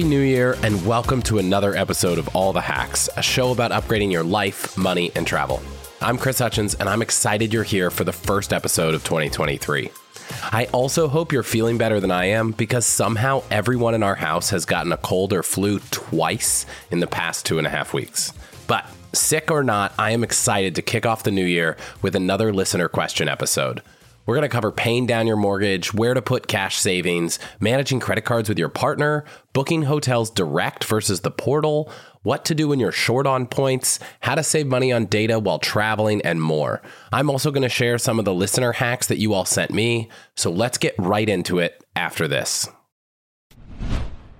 Happy New Year, and welcome to another episode of All the Hacks, a show about upgrading your life, money, and travel. I'm Chris Hutchins, and I'm excited you're here for the first episode of 2023. I also hope you're feeling better than I am because somehow everyone in our house has gotten a cold or flu twice in the past two and a half weeks. But sick or not, I am excited to kick off the new year with another listener question episode. We're going to cover paying down your mortgage, where to put cash savings, managing credit cards with your partner, booking hotels direct versus the portal, what to do when you're short on points, how to save money on data while traveling, and more. I'm also going to share some of the listener hacks that you all sent me. So let's get right into it after this.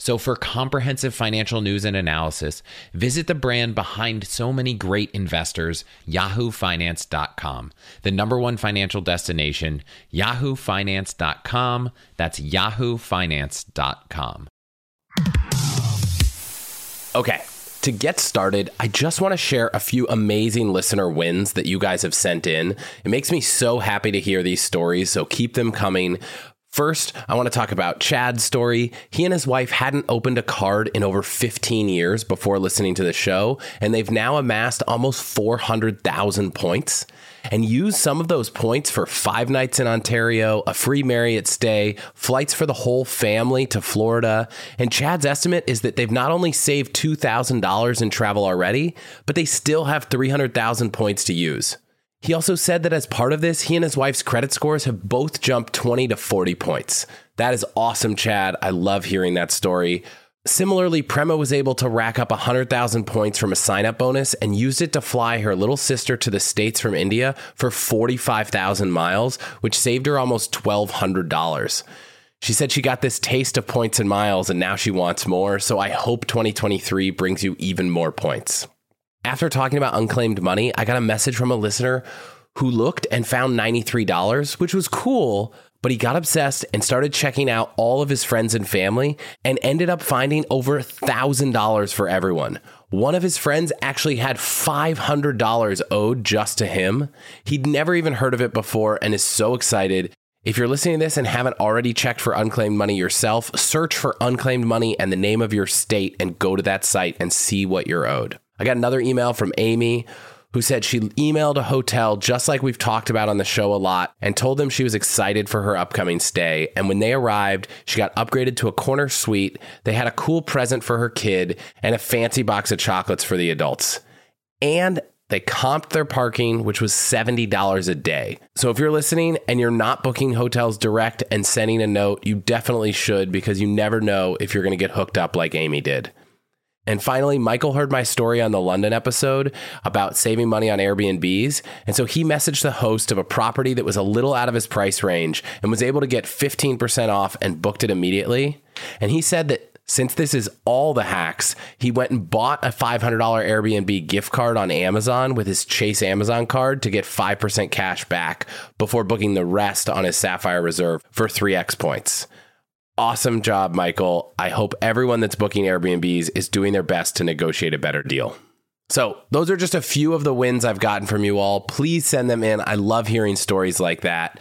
So, for comprehensive financial news and analysis, visit the brand behind so many great investors, yahoofinance.com, the number one financial destination, yahoofinance.com. That's yahoofinance.com. Okay. To get started, I just want to share a few amazing listener wins that you guys have sent in. It makes me so happy to hear these stories, so keep them coming. First, I want to talk about Chad's story. He and his wife hadn't opened a card in over 15 years before listening to the show, and they've now amassed almost 400,000 points and used some of those points for five nights in Ontario, a free Marriott stay, flights for the whole family to Florida. And Chad's estimate is that they've not only saved $2,000 in travel already, but they still have 300,000 points to use. He also said that as part of this, he and his wife's credit scores have both jumped 20 to 40 points. That is awesome, Chad. I love hearing that story. Similarly, Prema was able to rack up 100,000 points from a sign up bonus and used it to fly her little sister to the States from India for 45,000 miles, which saved her almost $1,200. She said she got this taste of points and miles and now she wants more, so I hope 2023 brings you even more points. After talking about unclaimed money, I got a message from a listener who looked and found $93, which was cool, but he got obsessed and started checking out all of his friends and family and ended up finding over $1,000 for everyone. One of his friends actually had $500 owed just to him. He'd never even heard of it before and is so excited. If you're listening to this and haven't already checked for unclaimed money yourself, search for unclaimed money and the name of your state and go to that site and see what you're owed. I got another email from Amy who said she emailed a hotel just like we've talked about on the show a lot and told them she was excited for her upcoming stay. And when they arrived, she got upgraded to a corner suite. They had a cool present for her kid and a fancy box of chocolates for the adults. And they comped their parking, which was $70 a day. So if you're listening and you're not booking hotels direct and sending a note, you definitely should because you never know if you're going to get hooked up like Amy did. And finally, Michael heard my story on the London episode about saving money on Airbnbs. And so he messaged the host of a property that was a little out of his price range and was able to get 15% off and booked it immediately. And he said that since this is all the hacks, he went and bought a $500 Airbnb gift card on Amazon with his Chase Amazon card to get 5% cash back before booking the rest on his Sapphire Reserve for 3x points. Awesome job, Michael. I hope everyone that's booking Airbnbs is doing their best to negotiate a better deal. So, those are just a few of the wins I've gotten from you all. Please send them in. I love hearing stories like that.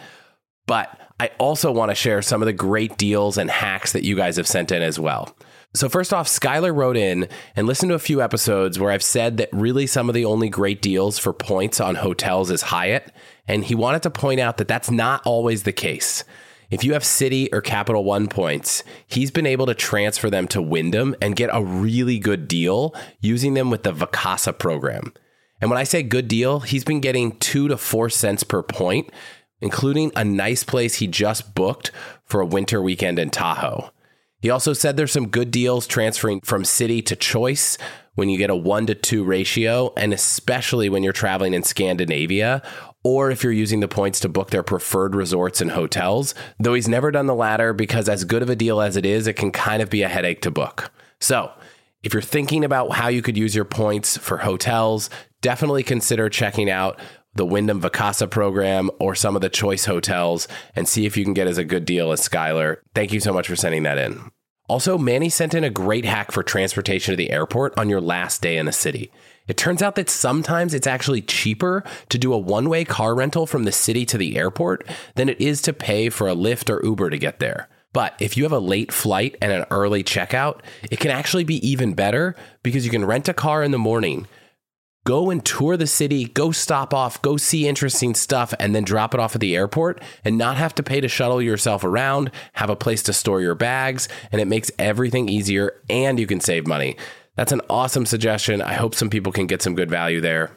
But I also want to share some of the great deals and hacks that you guys have sent in as well. So, first off, Skylar wrote in and listened to a few episodes where I've said that really some of the only great deals for points on hotels is Hyatt. And he wanted to point out that that's not always the case. If you have Citi or Capital One points, he's been able to transfer them to Wyndham and get a really good deal using them with the Vacasa program. And when I say good deal, he's been getting two to four cents per point, including a nice place he just booked for a winter weekend in Tahoe. He also said there's some good deals transferring from Citi to choice when you get a one to two ratio, and especially when you're traveling in Scandinavia or if you're using the points to book their preferred resorts and hotels. Though he's never done the latter because, as good of a deal as it is, it can kind of be a headache to book. So, if you're thinking about how you could use your points for hotels, definitely consider checking out the Wyndham Vacasa program or some of the choice hotels and see if you can get as a good deal as Skylar. Thank you so much for sending that in. Also, Manny sent in a great hack for transportation to the airport on your last day in a city. It turns out that sometimes it's actually cheaper to do a one way car rental from the city to the airport than it is to pay for a Lyft or Uber to get there. But if you have a late flight and an early checkout, it can actually be even better because you can rent a car in the morning, go and tour the city, go stop off, go see interesting stuff, and then drop it off at the airport and not have to pay to shuttle yourself around, have a place to store your bags, and it makes everything easier and you can save money. That's an awesome suggestion. I hope some people can get some good value there.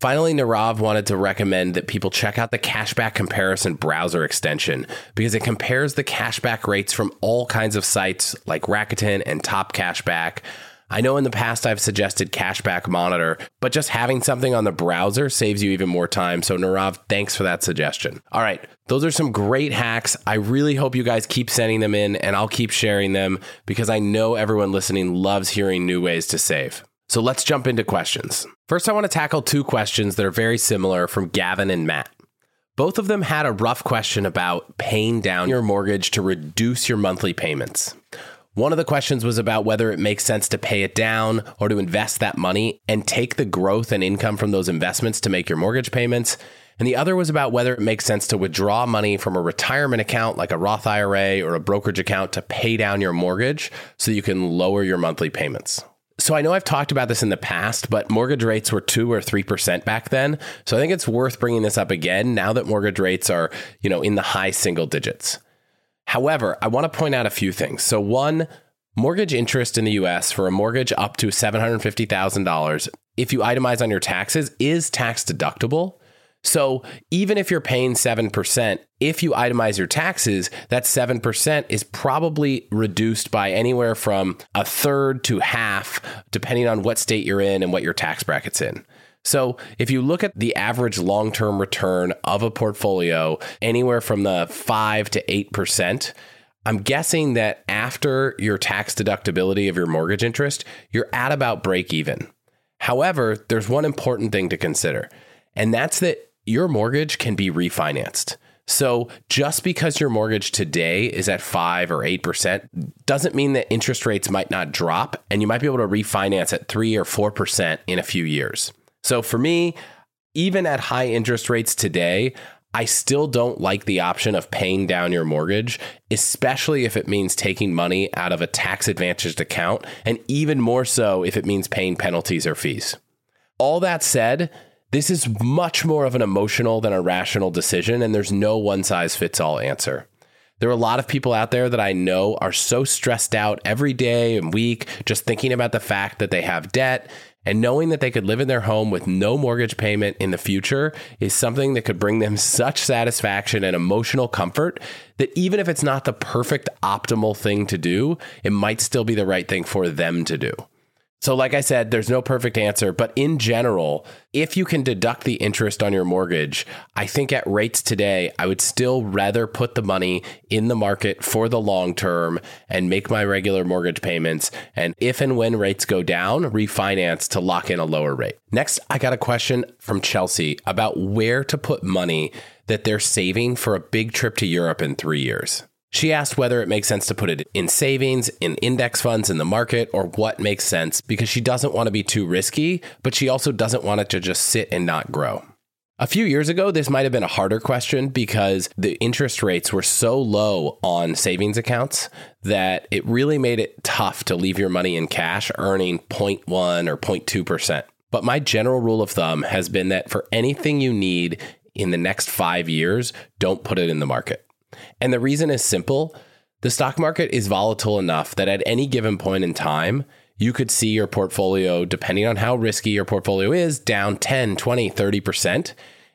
Finally, Nirav wanted to recommend that people check out the Cashback Comparison browser extension because it compares the cashback rates from all kinds of sites like Rakuten and Top Cashback. I know in the past I've suggested Cashback Monitor, but just having something on the browser saves you even more time. So, Nirav, thanks for that suggestion. All right, those are some great hacks. I really hope you guys keep sending them in and I'll keep sharing them because I know everyone listening loves hearing new ways to save. So, let's jump into questions. First, I want to tackle two questions that are very similar from Gavin and Matt. Both of them had a rough question about paying down your mortgage to reduce your monthly payments. One of the questions was about whether it makes sense to pay it down or to invest that money and take the growth and income from those investments to make your mortgage payments. And the other was about whether it makes sense to withdraw money from a retirement account like a Roth IRA or a brokerage account to pay down your mortgage so you can lower your monthly payments. So I know I've talked about this in the past, but mortgage rates were 2 or 3% back then. So I think it's worth bringing this up again now that mortgage rates are, you know, in the high single digits. However, I want to point out a few things. So, one, mortgage interest in the US for a mortgage up to $750,000, if you itemize on your taxes, is tax deductible. So, even if you're paying 7%, if you itemize your taxes, that 7% is probably reduced by anywhere from a third to half, depending on what state you're in and what your tax bracket's in. So if you look at the average long term return of a portfolio, anywhere from the 5 to 8%, I'm guessing that after your tax deductibility of your mortgage interest, you're at about break even. However, there's one important thing to consider, and that's that your mortgage can be refinanced. So just because your mortgage today is at 5 or 8% doesn't mean that interest rates might not drop and you might be able to refinance at 3 or 4% in a few years. So for me, even at high interest rates today, I still don't like the option of paying down your mortgage, especially if it means taking money out of a tax advantaged account, and even more so if it means paying penalties or fees. All that said, this is much more of an emotional than a rational decision, and there's no one size fits all answer. There are a lot of people out there that I know are so stressed out every day and week just thinking about the fact that they have debt and knowing that they could live in their home with no mortgage payment in the future is something that could bring them such satisfaction and emotional comfort that even if it's not the perfect optimal thing to do, it might still be the right thing for them to do. So, like I said, there's no perfect answer, but in general, if you can deduct the interest on your mortgage, I think at rates today, I would still rather put the money in the market for the long term and make my regular mortgage payments. And if and when rates go down, refinance to lock in a lower rate. Next, I got a question from Chelsea about where to put money that they're saving for a big trip to Europe in three years. She asked whether it makes sense to put it in savings, in index funds, in the market, or what makes sense because she doesn't want to be too risky, but she also doesn't want it to just sit and not grow. A few years ago, this might have been a harder question because the interest rates were so low on savings accounts that it really made it tough to leave your money in cash earning 0.1 or 0.2%. But my general rule of thumb has been that for anything you need in the next five years, don't put it in the market. And the reason is simple the stock market is volatile enough that at any given point in time, you could see your portfolio, depending on how risky your portfolio is, down 10, 20, 30%.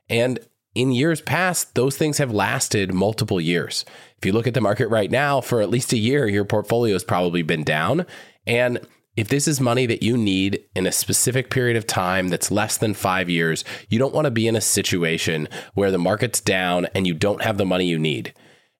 And in years past, those things have lasted multiple years. If you look at the market right now, for at least a year, your portfolio has probably been down. And if this is money that you need in a specific period of time that's less than five years, you don't want to be in a situation where the market's down and you don't have the money you need.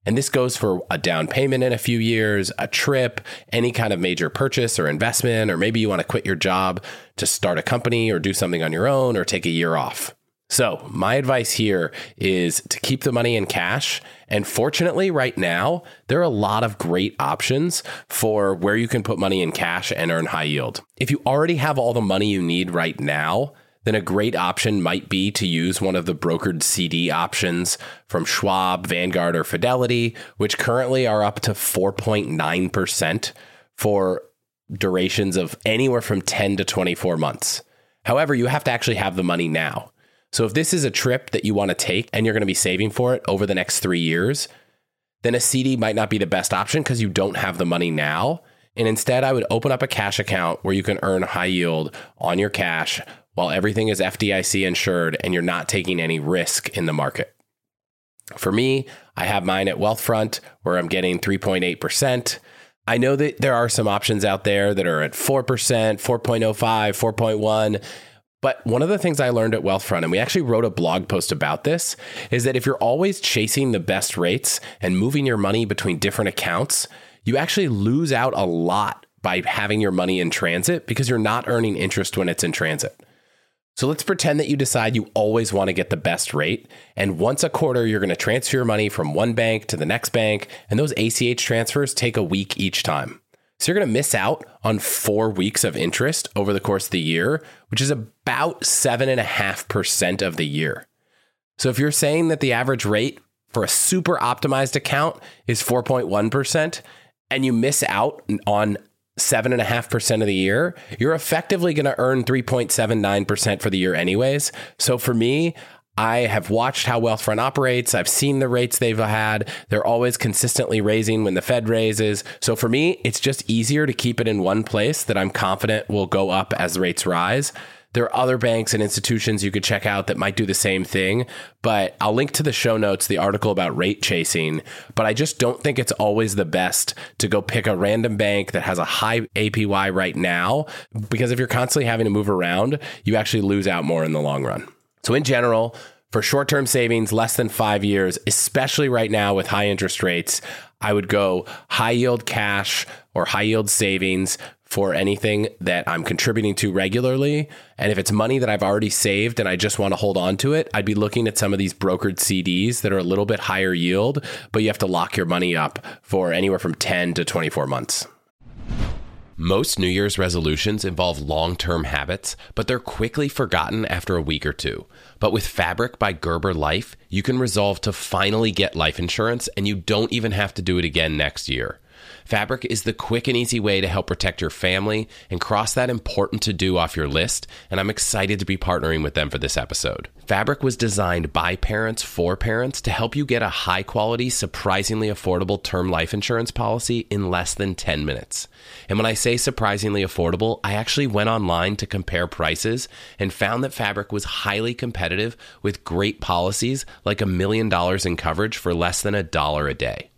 And this goes for a down payment in a few years, a trip, any kind of major purchase or investment, or maybe you want to quit your job to start a company or do something on your own or take a year off. So, my advice here is to keep the money in cash. And fortunately, right now, there are a lot of great options for where you can put money in cash and earn high yield. If you already have all the money you need right now, then a great option might be to use one of the brokered CD options from Schwab, Vanguard, or Fidelity, which currently are up to 4.9% for durations of anywhere from 10 to 24 months. However, you have to actually have the money now. So if this is a trip that you want to take and you're going to be saving for it over the next three years, then a CD might not be the best option because you don't have the money now. And instead, I would open up a cash account where you can earn high yield on your cash while everything is FDIC insured and you're not taking any risk in the market. For me, I have mine at Wealthfront where I'm getting 3.8%. I know that there are some options out there that are at 4%, 4.05, 4.1. But one of the things I learned at Wealthfront, and we actually wrote a blog post about this, is that if you're always chasing the best rates and moving your money between different accounts, you actually lose out a lot by having your money in transit because you're not earning interest when it's in transit. So let's pretend that you decide you always want to get the best rate. And once a quarter, you're going to transfer your money from one bank to the next bank. And those ACH transfers take a week each time. So you're going to miss out on four weeks of interest over the course of the year, which is about 7.5% of the year. So if you're saying that the average rate for a super optimized account is 4.1%, and you miss out on 7.5% of the year, you're effectively going to earn 3.79% for the year, anyways. So for me, I have watched how Wealthfront operates. I've seen the rates they've had. They're always consistently raising when the Fed raises. So for me, it's just easier to keep it in one place that I'm confident will go up as rates rise. There are other banks and institutions you could check out that might do the same thing, but I'll link to the show notes the article about rate chasing. But I just don't think it's always the best to go pick a random bank that has a high APY right now, because if you're constantly having to move around, you actually lose out more in the long run. So, in general, for short term savings less than five years, especially right now with high interest rates, I would go high yield cash or high yield savings for anything that I'm contributing to regularly. And if it's money that I've already saved and I just want to hold on to it, I'd be looking at some of these brokered CDs that are a little bit higher yield, but you have to lock your money up for anywhere from 10 to 24 months. Most New Year's resolutions involve long term habits, but they're quickly forgotten after a week or two. But with Fabric by Gerber Life, you can resolve to finally get life insurance and you don't even have to do it again next year. Fabric is the quick and easy way to help protect your family and cross that important to do off your list, and I'm excited to be partnering with them for this episode. Fabric was designed by parents for parents to help you get a high quality, surprisingly affordable term life insurance policy in less than 10 minutes. And when I say surprisingly affordable, I actually went online to compare prices and found that Fabric was highly competitive with great policies like a million dollars in coverage for less than a dollar a day.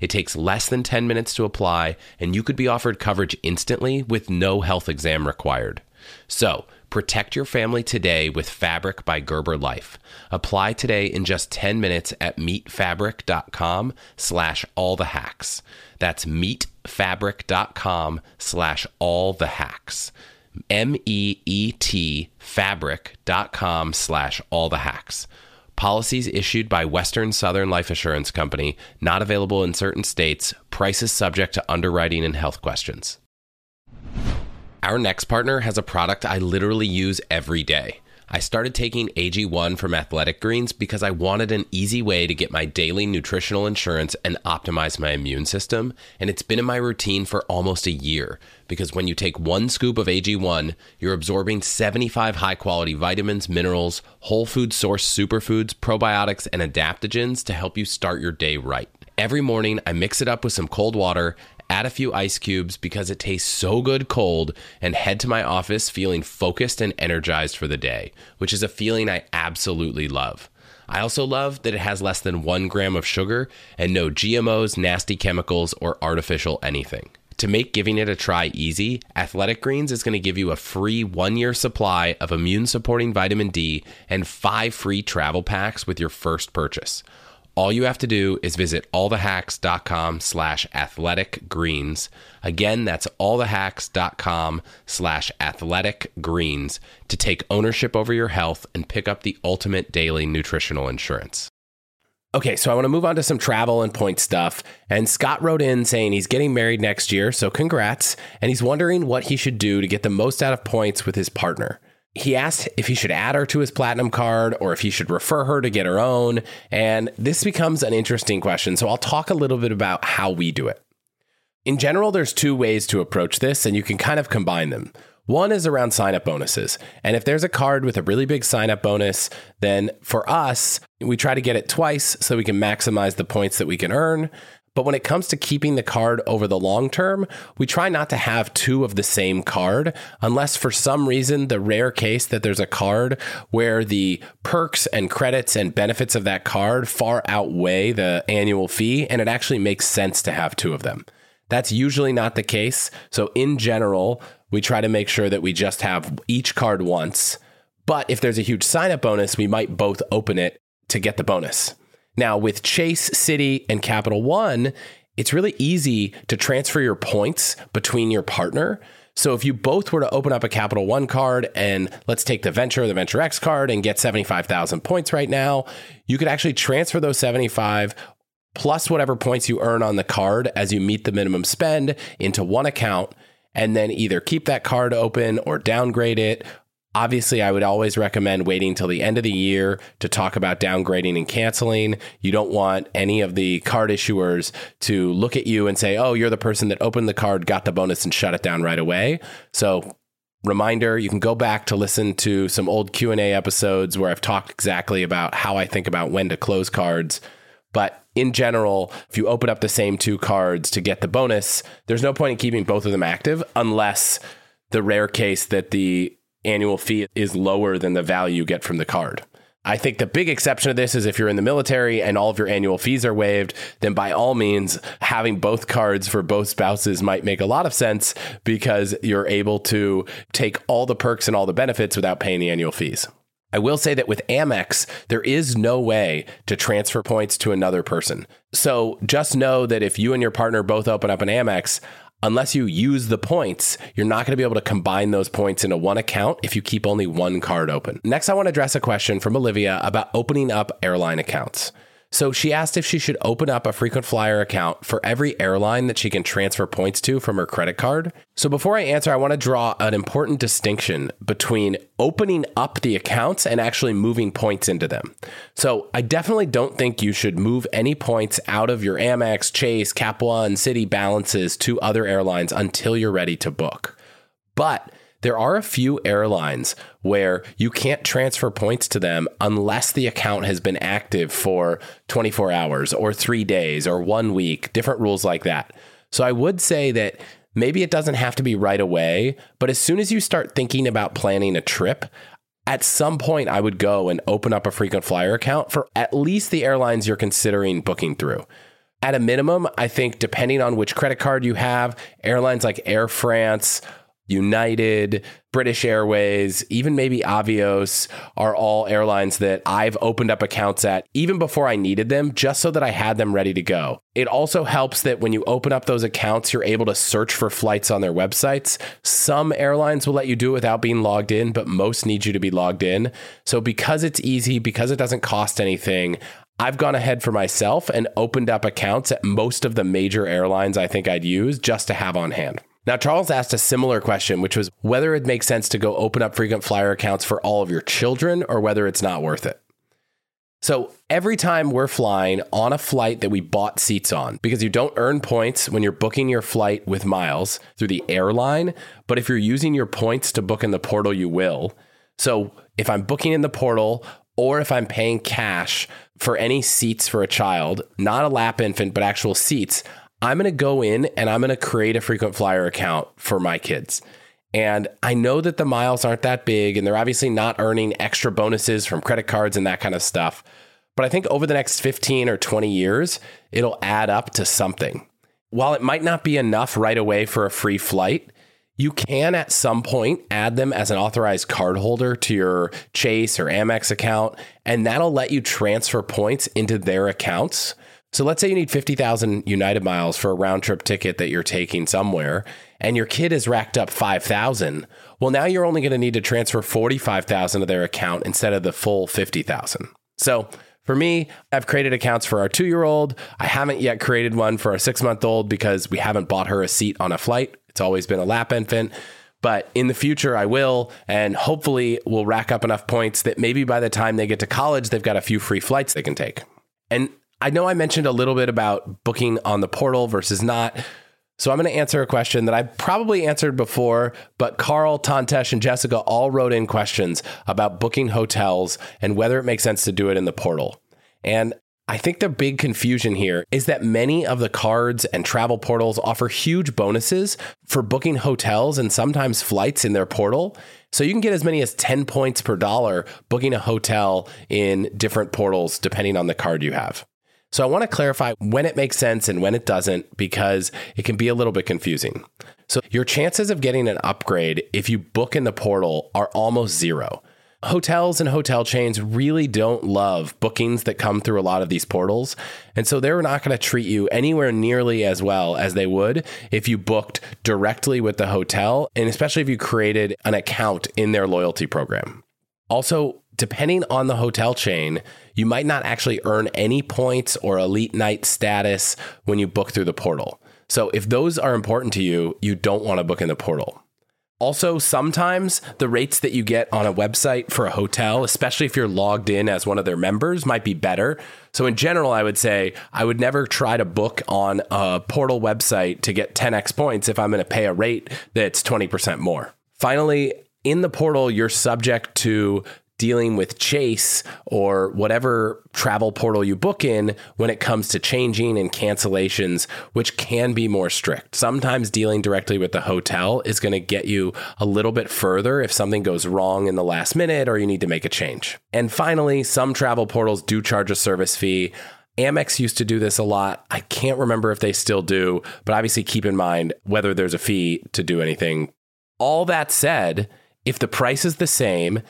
It takes less than 10 minutes to apply, and you could be offered coverage instantly with no health exam required. So, protect your family today with Fabric by Gerber Life. Apply today in just 10 minutes at meetfabric.com slash all the hacks. That's meetfabric.com slash all the hacks. M-E-E-T fabric.com slash all the hacks. Policies issued by Western Southern Life Assurance Company, not available in certain states, prices subject to underwriting and health questions. Our next partner has a product I literally use every day. I started taking AG1 from Athletic Greens because I wanted an easy way to get my daily nutritional insurance and optimize my immune system. And it's been in my routine for almost a year because when you take one scoop of AG1, you're absorbing 75 high quality vitamins, minerals, whole food source superfoods, probiotics, and adaptogens to help you start your day right. Every morning, I mix it up with some cold water add a few ice cubes because it tastes so good cold, and head to my office feeling focused and energized for the day, which is a feeling I absolutely love. I also love that it has less than one gram of sugar and no GMOs, nasty chemicals, or artificial anything. To make giving it a try easy, Athletic Greens is going to give you a free one year supply of immune supporting vitamin D and five free travel packs with your first purchase. All you have to do is visit allthehacks.com slash athletic greens. Again, that's allthehacks.com slash athletic greens to take ownership over your health and pick up the ultimate daily nutritional insurance. Okay, so I want to move on to some travel and point stuff. And Scott wrote in saying he's getting married next year, so congrats. And he's wondering what he should do to get the most out of points with his partner he asked if he should add her to his platinum card or if he should refer her to get her own. And this becomes an interesting question. So I'll talk a little bit about how we do it. In general, there's two ways to approach this, and you can kind of combine them. One is around sign up bonuses. And if there's a card with a really big sign up bonus, then for us, we try to get it twice so we can maximize the points that we can earn. But when it comes to keeping the card over the long term, we try not to have two of the same card unless for some reason the rare case that there's a card where the perks and credits and benefits of that card far outweigh the annual fee and it actually makes sense to have two of them. That's usually not the case. So in general, we try to make sure that we just have each card once. But if there's a huge sign up bonus, we might both open it to get the bonus. Now, with Chase, Citi, and Capital One, it's really easy to transfer your points between your partner. So if you both were to open up a Capital One card and let's take the Venture the Venture X card and get 75,000 points right now, you could actually transfer those 75 plus whatever points you earn on the card as you meet the minimum spend into one account and then either keep that card open or downgrade it Obviously, I would always recommend waiting till the end of the year to talk about downgrading and canceling. You don't want any of the card issuers to look at you and say, "Oh, you're the person that opened the card, got the bonus and shut it down right away." So, reminder, you can go back to listen to some old Q&A episodes where I've talked exactly about how I think about when to close cards. But in general, if you open up the same two cards to get the bonus, there's no point in keeping both of them active unless the rare case that the annual fee is lower than the value you get from the card. I think the big exception to this is if you're in the military and all of your annual fees are waived, then by all means, having both cards for both spouses might make a lot of sense because you're able to take all the perks and all the benefits without paying the annual fees. I will say that with Amex, there is no way to transfer points to another person. So just know that if you and your partner both open up an Amex, unless you use the points, you're not going to be able to combine those points into one account if you keep only one card open. Next, I want to address a question from Olivia about opening up airline accounts. So she asked if she should open up a frequent flyer account for every airline that she can transfer points to from her credit card. So before I answer, I want to draw an important distinction between opening up the accounts and actually moving points into them. So I definitely don't think you should move any points out of your Amex, Chase, Cap One, Citi balances to other airlines until you're ready to book. But there are a few airlines where you can't transfer points to them unless the account has been active for 24 hours or three days or one week, different rules like that. So I would say that maybe it doesn't have to be right away, but as soon as you start thinking about planning a trip, at some point I would go and open up a frequent flyer account for at least the airlines you're considering booking through. At a minimum, I think depending on which credit card you have, airlines like Air France, United, British Airways, even maybe Avios are all airlines that I've opened up accounts at even before I needed them, just so that I had them ready to go. It also helps that when you open up those accounts, you're able to search for flights on their websites. Some airlines will let you do it without being logged in, but most need you to be logged in. So, because it's easy, because it doesn't cost anything, I've gone ahead for myself and opened up accounts at most of the major airlines I think I'd use just to have on hand. Now, Charles asked a similar question, which was whether it makes sense to go open up frequent flyer accounts for all of your children or whether it's not worth it. So, every time we're flying on a flight that we bought seats on, because you don't earn points when you're booking your flight with miles through the airline, but if you're using your points to book in the portal, you will. So, if I'm booking in the portal or if I'm paying cash for any seats for a child, not a lap infant, but actual seats, I'm going to go in and I'm going to create a frequent flyer account for my kids. And I know that the miles aren't that big and they're obviously not earning extra bonuses from credit cards and that kind of stuff. But I think over the next 15 or 20 years, it'll add up to something. While it might not be enough right away for a free flight, you can at some point add them as an authorized cardholder to your Chase or Amex account, and that'll let you transfer points into their accounts. So let's say you need 50,000 United miles for a round trip ticket that you're taking somewhere, and your kid has racked up 5,000. Well, now you're only going to need to transfer 45,000 to their account instead of the full 50,000. So for me, I've created accounts for our two year old. I haven't yet created one for our six month old because we haven't bought her a seat on a flight. It's always been a lap infant. But in the future, I will, and hopefully, we'll rack up enough points that maybe by the time they get to college, they've got a few free flights they can take. And I know I mentioned a little bit about booking on the portal versus not. So I'm going to answer a question that I probably answered before, but Carl, Tantesh, and Jessica all wrote in questions about booking hotels and whether it makes sense to do it in the portal. And I think the big confusion here is that many of the cards and travel portals offer huge bonuses for booking hotels and sometimes flights in their portal. So you can get as many as 10 points per dollar booking a hotel in different portals depending on the card you have. So I want to clarify when it makes sense and when it doesn't because it can be a little bit confusing. So your chances of getting an upgrade if you book in the portal are almost zero. Hotels and hotel chains really don't love bookings that come through a lot of these portals. And so they're not going to treat you anywhere nearly as well as they would if you booked directly with the hotel, and especially if you created an account in their loyalty program. Also, depending on the hotel chain, you might not actually earn any points or elite night status when you book through the portal. So if those are important to you, you don't want to book in the portal. Also, sometimes the rates that you get on a website for a hotel, especially if you're logged in as one of their members, might be better. So, in general, I would say I would never try to book on a portal website to get 10x points if I'm going to pay a rate that's 20% more. Finally, in the portal, you're subject to dealing with Chase or whatever travel portal you book in when it comes to changing and cancellations, which can be more strict. Sometimes dealing directly with the hotel is going to get you a little bit further if something goes wrong in the last minute or you need to make a change. And finally, some travel portals do charge a service fee. Amex used to do this a lot. I can't remember if they still do, but obviously keep in mind whether there's a fee to do anything. All that said, if the price is the same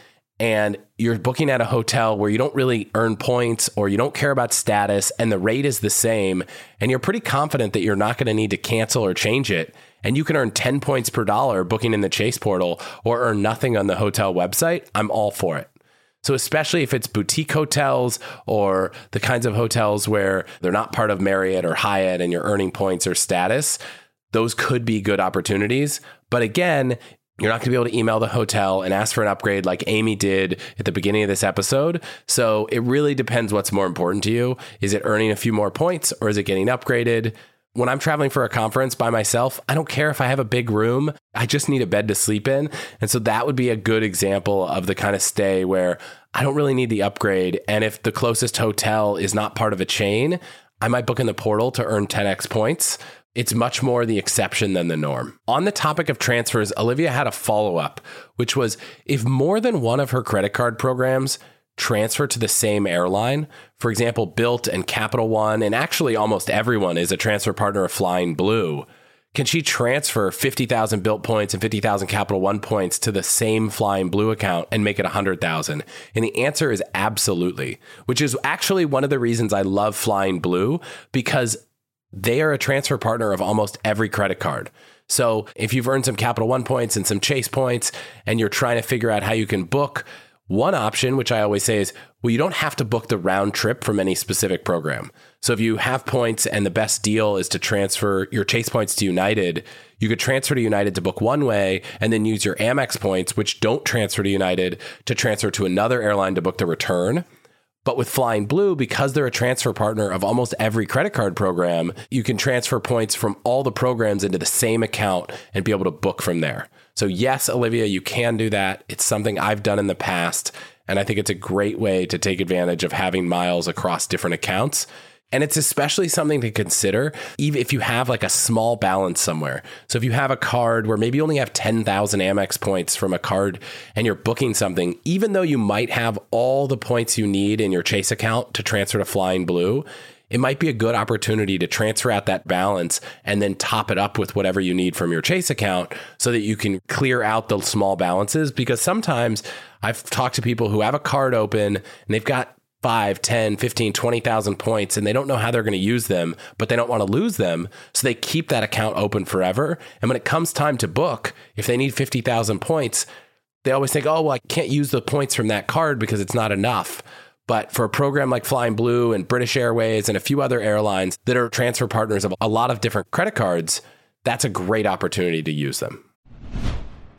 and you're booking at a hotel where you don't really earn points or you don't care about status and the rate is the same and you're pretty confident that you're not going to need to cancel or change it and you can earn 10 points per dollar booking in the Chase portal or earn nothing on the hotel website, I'm all for it. So, especially if it's boutique hotels or the kinds of hotels where they're not part of Marriott or Hyatt and you're earning points or status, those could be good opportunities. But again, you're not going to be able to email the hotel and ask for an upgrade like Amy did at the beginning of this episode. So it really depends what's more important to you. Is it earning a few more points or is it getting upgraded? When I'm traveling for a conference by myself, I don't care if I have a big room. I just need a bed to sleep in. And so that would be a good example of the kind of stay where I don't really need the upgrade. And if the closest hotel is not part of a chain, I might book in the portal to earn 10x points it's much more the exception than the norm. On the topic of transfers, Olivia had a follow up, which was if more than one of her credit card programs transfer to the same airline, for example, Bilt and Capital One, and actually almost everyone is a transfer partner of Flying Blue. Can she transfer 50,000 Bilt points and 50,000 Capital One points to the same Flying Blue account and make it 100,000? And the answer is absolutely, which is actually one of the reasons I love Flying Blue because they are a transfer partner of almost every credit card. So if you've earned some Capital One points and some Chase points, and you're trying to figure out how you can book, one option, which I always say is, well, you don't have to book the round trip from any specific program. So if you have points and the best deal is to transfer your Chase points to United, you could transfer to United to book one way and then use your Amex points, which don't transfer to United, to transfer to another airline to book the return. But with Flying Blue, because they're a transfer partner of almost every credit card program, you can transfer points from all the programs into the same account and be able to book from there. So, yes, Olivia, you can do that. It's something I've done in the past. And I think it's a great way to take advantage of having miles across different accounts. And it's especially something to consider even if you have like a small balance somewhere. So if you have a card where maybe you only have 10,000 Amex points from a card and you're booking something, even though you might have all the points you need in your Chase account to transfer to Flying Blue, it might be a good opportunity to transfer out that balance and then top it up with whatever you need from your Chase account so that you can clear out the small balances. Because sometimes I've talked to people who have a card open and they've got 5, 10, 15, 20,000 points and they don't know how they're going to use them, but they don't want to lose them. So they keep that account open forever. And when it comes time to book, if they need 50,000 points, they always think, oh, well, I can't use the points from that card because it's not enough. But for a program like Flying Blue and British Airways and a few other airlines that are transfer partners of a lot of different credit cards, that's a great opportunity to use them.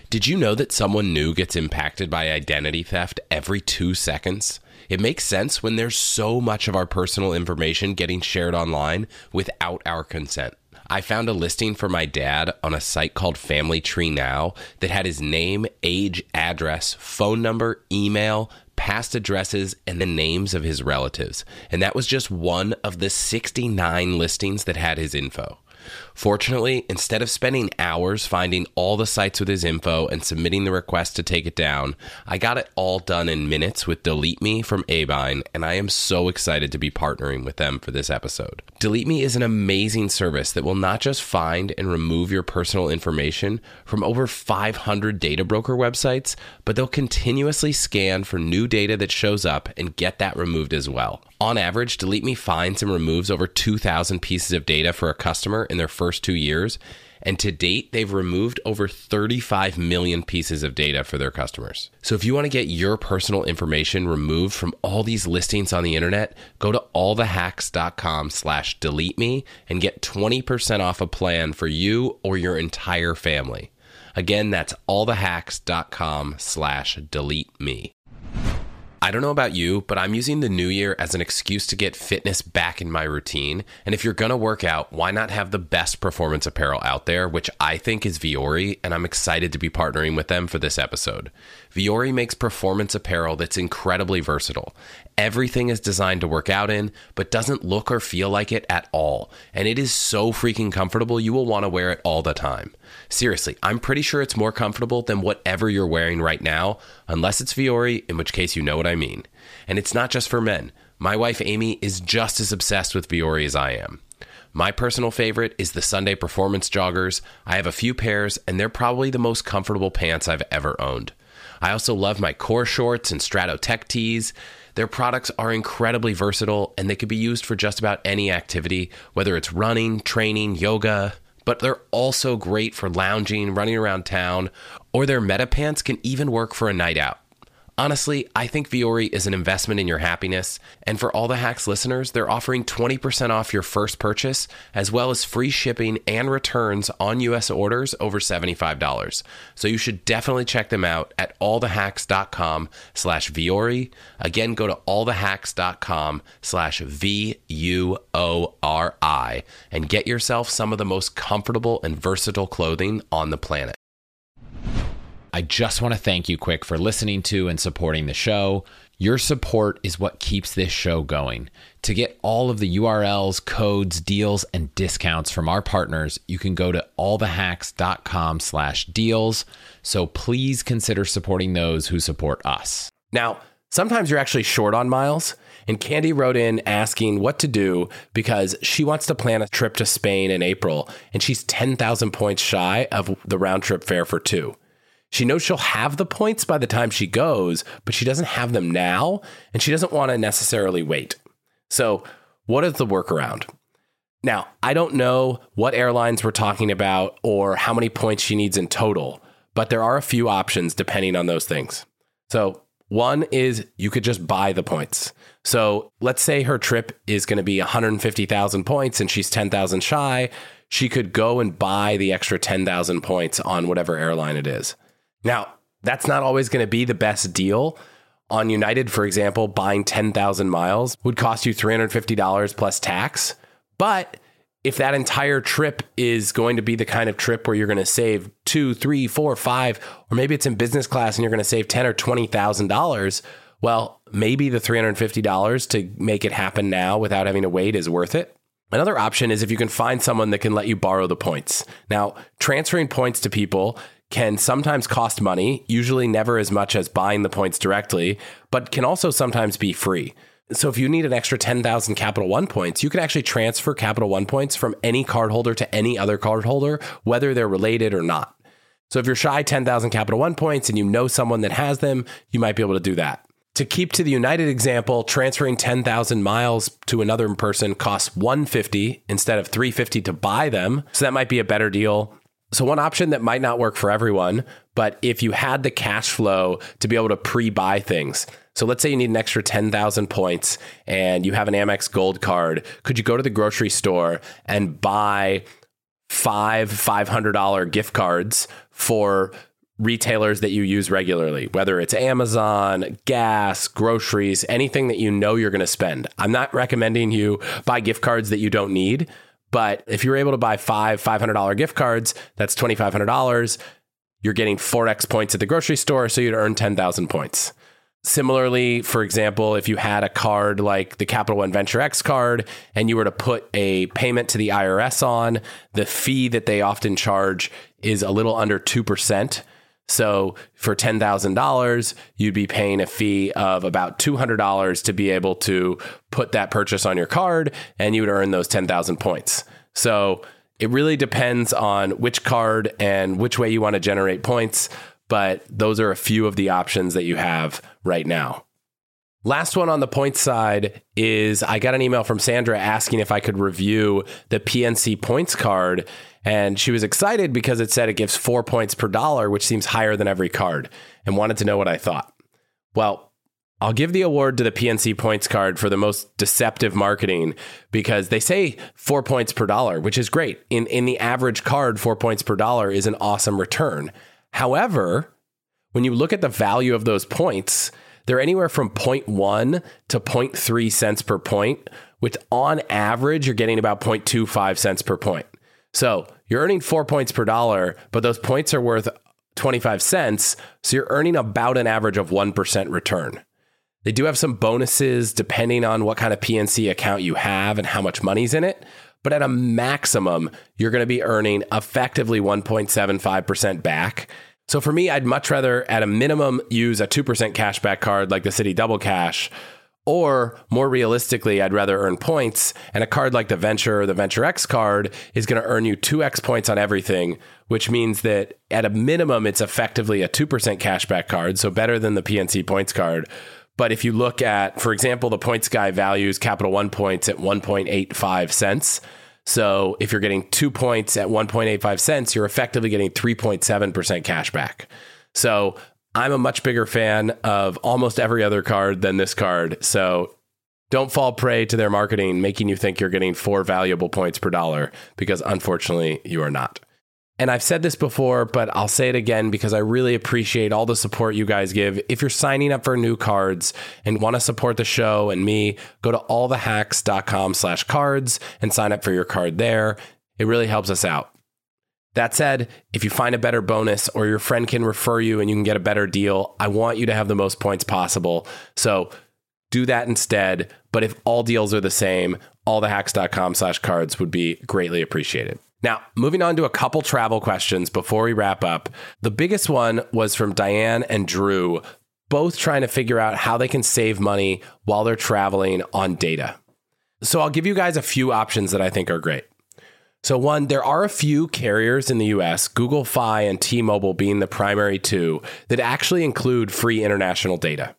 Did you know that someone new gets impacted by identity theft every two seconds? It makes sense when there's so much of our personal information getting shared online without our consent. I found a listing for my dad on a site called Family Tree Now that had his name, age, address, phone number, email, past addresses, and the names of his relatives. And that was just one of the 69 listings that had his info. Fortunately, instead of spending hours finding all the sites with his info and submitting the request to take it down, I got it all done in minutes with Delete Me from Abine, and I am so excited to be partnering with them for this episode. Delete Me is an amazing service that will not just find and remove your personal information from over 500 data broker websites, but they'll continuously scan for new data that shows up and get that removed as well. On average, Delete Me finds and removes over 2,000 pieces of data for a customer in their first two years. And to date, they've removed over 35 million pieces of data for their customers. So if you want to get your personal information removed from all these listings on the internet, go to allthehacks.com slash delete me and get 20% off a plan for you or your entire family. Again, that's allthehacks.com slash delete me. I don't know about you, but I'm using the new year as an excuse to get fitness back in my routine. And if you're going to work out, why not have the best performance apparel out there, which I think is Vuori, and I'm excited to be partnering with them for this episode. Vuori makes performance apparel that's incredibly versatile. Everything is designed to work out in, but doesn't look or feel like it at all. And it is so freaking comfortable, you will want to wear it all the time. Seriously, I'm pretty sure it's more comfortable than whatever you're wearing right now, unless it's Vuori, in which case you know what I mean. And it's not just for men. My wife Amy is just as obsessed with Vuori as I am. My personal favorite is the Sunday Performance Joggers. I have a few pairs, and they're probably the most comfortable pants I've ever owned. I also love my core shorts and Strato Tech tees. Their products are incredibly versatile and they can be used for just about any activity, whether it's running, training, yoga. But they're also great for lounging, running around town, or their meta pants can even work for a night out. Honestly, I think Vuori is an investment in your happiness. And for all the hacks listeners, they're offering 20% off your first purchase, as well as free shipping and returns on US orders over $75. So you should definitely check them out at allthehacks.com slash Vuori. Again, go to allthehacks.com slash V-U-O-R-I and get yourself some of the most comfortable and versatile clothing on the planet. I just want to thank you quick for listening to and supporting the show. Your support is what keeps this show going. To get all of the URLs, codes, deals, and discounts from our partners, you can go to allthehacks.com slash deals. So please consider supporting those who support us. Now, sometimes you're actually short on miles. And Candy wrote in asking what to do because she wants to plan a trip to Spain in April and she's 10,000 points shy of the round trip fare for two. She knows she'll have the points by the time she goes, but she doesn't have them now, and she doesn't want to necessarily wait. So, what is the workaround? Now, I don't know what airlines we're talking about or how many points she needs in total, but there are a few options depending on those things. So, one is you could just buy the points. So, let's say her trip is going to be 150,000 points and she's 10,000 shy. She could go and buy the extra 10,000 points on whatever airline it is. Now, that's not always going to be the best deal. On United, for example, buying 10,000 miles would cost you $350 plus tax. But if that entire trip is going to be the kind of trip where you're going to save two, three, four, five, or maybe it's in business class and you're going to save ten or twenty thousand dollars, well, maybe the $350 to make it happen now without having to wait is worth it. Another option is if you can find someone that can let you borrow the points. Now, transferring points to people can sometimes cost money, usually never as much as buying the points directly, but can also sometimes be free. So if you need an extra 10,000 Capital One points, you can actually transfer Capital One points from any cardholder to any other cardholder, whether they're related or not. So if you're shy 10,000 Capital One points and you know someone that has them, you might be able to do that. To keep to the United example, transferring 10,000 miles to another person costs 150 instead of 350 to buy them. So that might be a better deal. So one option that might not work for everyone, but if you had the cash flow to be able to pre-buy things. So let's say you need an extra 10,000 points and you have an Amex Gold card, could you go to the grocery store and buy five $500 gift cards for retailers that you use regularly, whether it's Amazon, gas, groceries, anything that you know you're going to spend. I'm not recommending you buy gift cards that you don't need, but if you're able to buy five $500 gift cards, that's $2,500. You're getting 4x points at the grocery store, so you'd earn 10,000 points. Similarly, for example, if you had a card like the Capital One Venture X card and you were to put a payment to the IRS on, the fee that they often charge is a little under 2%. So for $10,000, you'd be paying a fee of about $200 to be able to put that purchase on your card and you would earn those 10,000 points. So it really depends on which card and which way you want to generate points but those are a few of the options that you have right now. Last one on the points side is I got an email from Sandra asking if I could review the PNC points card. And she was excited because it said it gives four points per dollar, which seems higher than every card, and wanted to know what I thought. Well, I'll give the award to the PNC points card for the most deceptive marketing because they say four points per dollar, which is great. In, in the average card, four points per dollar is an awesome return. However, when you look at the value of those points, they're anywhere from 0.1 to 0.3 cents per point, which on average, you're getting about 0.25 cents per point. So you're earning four points per dollar, but those points are worth 25 cents. So you're earning about an average of 1% return. They do have some bonuses depending on what kind of PNC account you have and how much money's in it. But at a maximum, you're going to be earning effectively 1.75% back. So for me, I'd much rather, at a minimum, use a 2% cashback card like the Citi Double Cash. Or more realistically, I'd rather earn points. And a card like the Venture or the Venture X card is going to earn you 2x points on everything, which means that at a minimum, it's effectively a 2% cashback card. So better than the PNC points card. But if you look at, for example, the points guy values Capital One points at 1.85 cents. So if you're getting two points at 1.85 cents, you're effectively getting 3.7% cash back. So I'm a much bigger fan of almost every other card than this card. So don't fall prey to their marketing, making you think you're getting four valuable points per dollar, because unfortunately, you are not. And I've said this before, but I'll say it again because I really appreciate all the support you guys give. If you're signing up for new cards and want to support the show and me, go to allthehacks.com slash cards and sign up for your card there. It really helps us out. That said, if you find a better bonus or your friend can refer you and you can get a better deal, I want you to have the most points possible. So do that instead. But if all deals are the same, allthehacks.com slash cards would be greatly appreciated. Now, moving on to a couple travel questions before we wrap up. The biggest one was from Diane and Drew, both trying to figure out how they can save money while they're traveling on data. So I'll give you guys a few options that I think are great. So, one, there are a few carriers in the US, Google Fi and T Mobile being the primary two, that actually include free international data.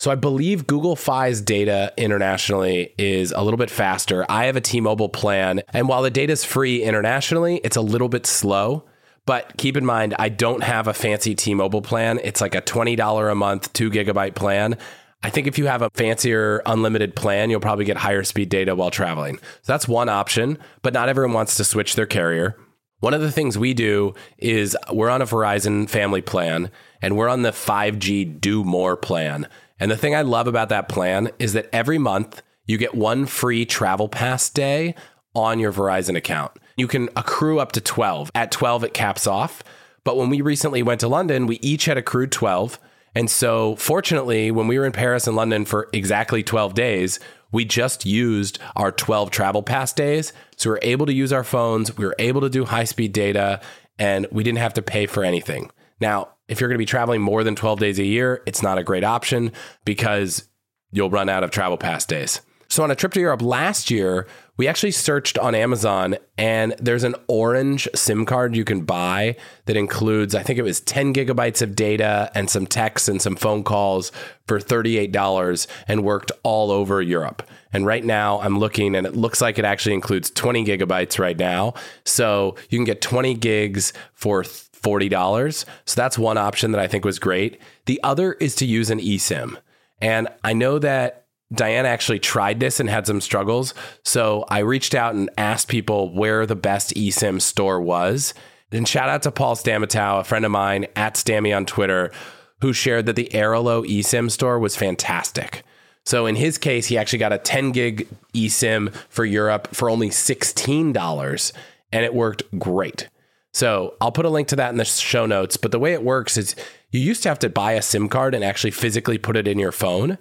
So I believe Google Fi's data internationally is a little bit faster. I have a T-Mobile plan, and while the data is free internationally, it's a little bit slow. But keep in mind, I don't have a fancy T-Mobile plan. It's like a $20 a month, two gigabyte plan. I think if you have a fancier unlimited plan, you'll probably get higher speed data while traveling. So that's one option, but not everyone wants to switch their carrier. One of the things we do is we're on a Verizon family plan and we're on the 5G do more plan. And the thing I love about that plan is that every month you get one free travel pass day on your Verizon account. You can accrue up to 12. At 12, it caps off. But when we recently went to London, we each had accrued 12. And so, fortunately, when we were in Paris and London for exactly 12 days, we just used our 12 travel pass days. So we were able to use our phones, we were able to do high speed data, and we didn't have to pay for anything. Now, if you're going to be traveling more than 12 days a year, it's not a great option because you'll run out of travel pass days. So, on a trip to Europe last year, we actually searched on Amazon and there's an orange SIM card you can buy that includes, I think it was 10 gigabytes of data and some texts and some phone calls for $38 and worked all over Europe. And right now I'm looking and it looks like it actually includes 20 gigabytes right now. So you can get 20 gigs for $40. So that's one option that I think was great. The other is to use an eSIM. And I know that Diana actually tried this and had some struggles. So I reached out and asked people where the best eSIM store was. And shout out to Paul Stamatiou, a friend of mine at Stammy on Twitter, who shared that the Airalo eSIM store was fantastic. So in his case, he actually got a 10 gig eSIM for Europe for only $16, and it worked great. So I'll put a link to that in the show notes. But the way it works is you used to have to buy a SIM card and actually physically put it in your phone.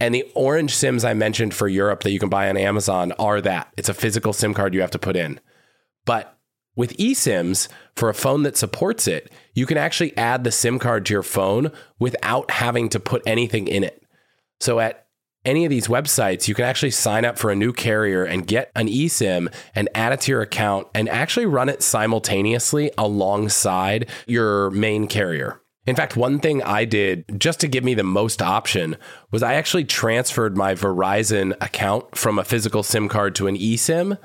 And the orange SIMs I mentioned for Europe that you can buy on Amazon are that. It's a physical SIM card you have to put in. But with eSIMs, for a phone that supports it, you can actually add the SIM card to your phone without having to put anything in it. So at any of these websites, you can actually sign up for a new carrier and get an eSIM and add it to your account and actually run it simultaneously alongside your main carrier. In fact, one thing I did just to give me the most option was I actually transferred my Verizon account from a physical SIM card to an eSIM.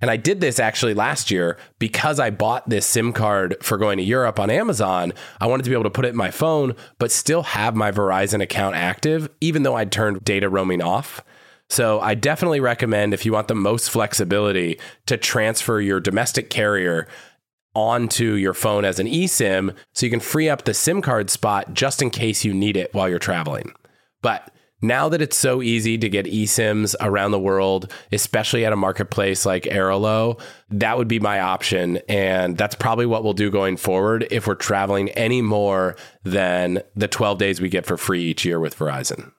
And I did this actually last year because I bought this SIM card for going to Europe on Amazon. I wanted to be able to put it in my phone, but still have my Verizon account active, even though I'd turned data roaming off. So I definitely recommend if you want the most flexibility to transfer your domestic carrier onto your phone as an eSIM so you can free up the SIM card spot just in case you need it while you're traveling. But now that it's so easy to get eSIMs around the world, especially at a marketplace like Airalo, that would be my option. And that's probably what we'll do going forward if we're traveling any more than the 12 days we get for free each year with Verizon.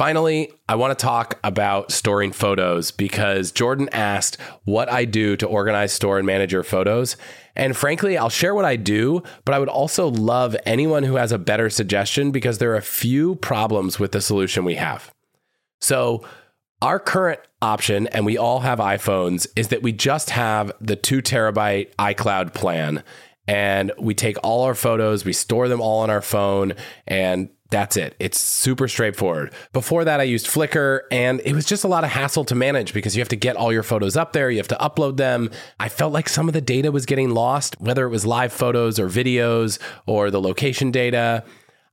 Finally, I want to talk about storing photos because Jordan asked what I do to organize, store, and manage your photos. And frankly, I'll share what I do, but I would also love anyone who has a better suggestion because there are a few problems with the solution we have. So, our current option, and we all have iPhones, is that we just have the two terabyte iCloud plan. And we take all our photos, we store them all on our phone, and that's it. It's super straightforward. Before that, I used Flickr and it was just a lot of hassle to manage because you have to get all your photos up there, you have to upload them. I felt like some of the data was getting lost, whether it was live photos or videos or the location data.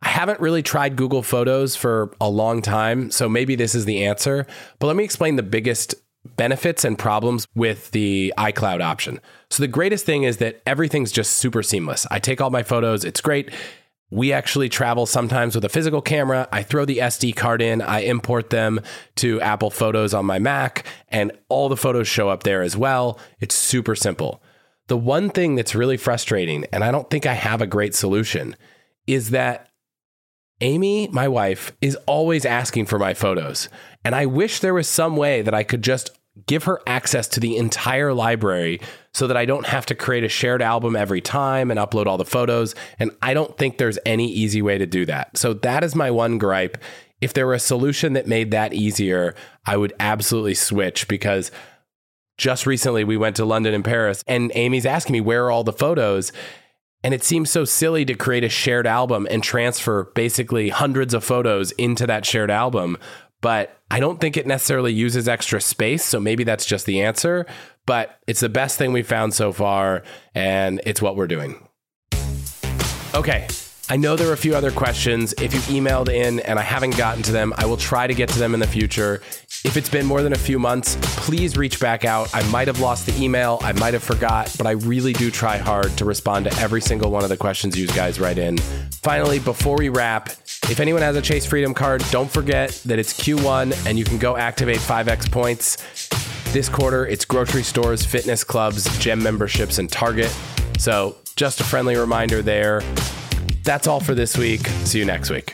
I haven't really tried Google Photos for a long time, so maybe this is the answer. But let me explain the biggest benefits and problems with the iCloud option. So, the greatest thing is that everything's just super seamless. I take all my photos, it's great. We actually travel sometimes with a physical camera. I throw the SD card in, I import them to Apple Photos on my Mac, and all the photos show up there as well. It's super simple. The one thing that's really frustrating, and I don't think I have a great solution, is that Amy, my wife, is always asking for my photos. And I wish there was some way that I could just give her access to the entire library so that I don't have to create a shared album every time and upload all the photos. And I don't think there's any easy way to do that. So that is my one gripe. If there were a solution that made that easier, I would absolutely switch because just recently we went to London and Paris and Amy's asking me where are all the photos and it seems so silly to create a shared album and transfer basically hundreds of photos into that shared album but I don't think it necessarily uses extra space. So maybe that's just the answer. But it's the best thing we've found so far, and it's what we're doing. Okay. I know there are a few other questions. If you emailed in and I haven't gotten to them, I will try to get to them in the future. If it's been more than a few months, please reach back out. I might have lost the email, I might have forgot, but I really do try hard to respond to every single one of the questions you guys write in. Finally, before we wrap, if anyone has a Chase Freedom card, don't forget that it's Q1 and you can go activate 5x points. This quarter, it's grocery stores, fitness clubs, gym memberships, and Target. So, just a friendly reminder there. That's all for this week. See you next week.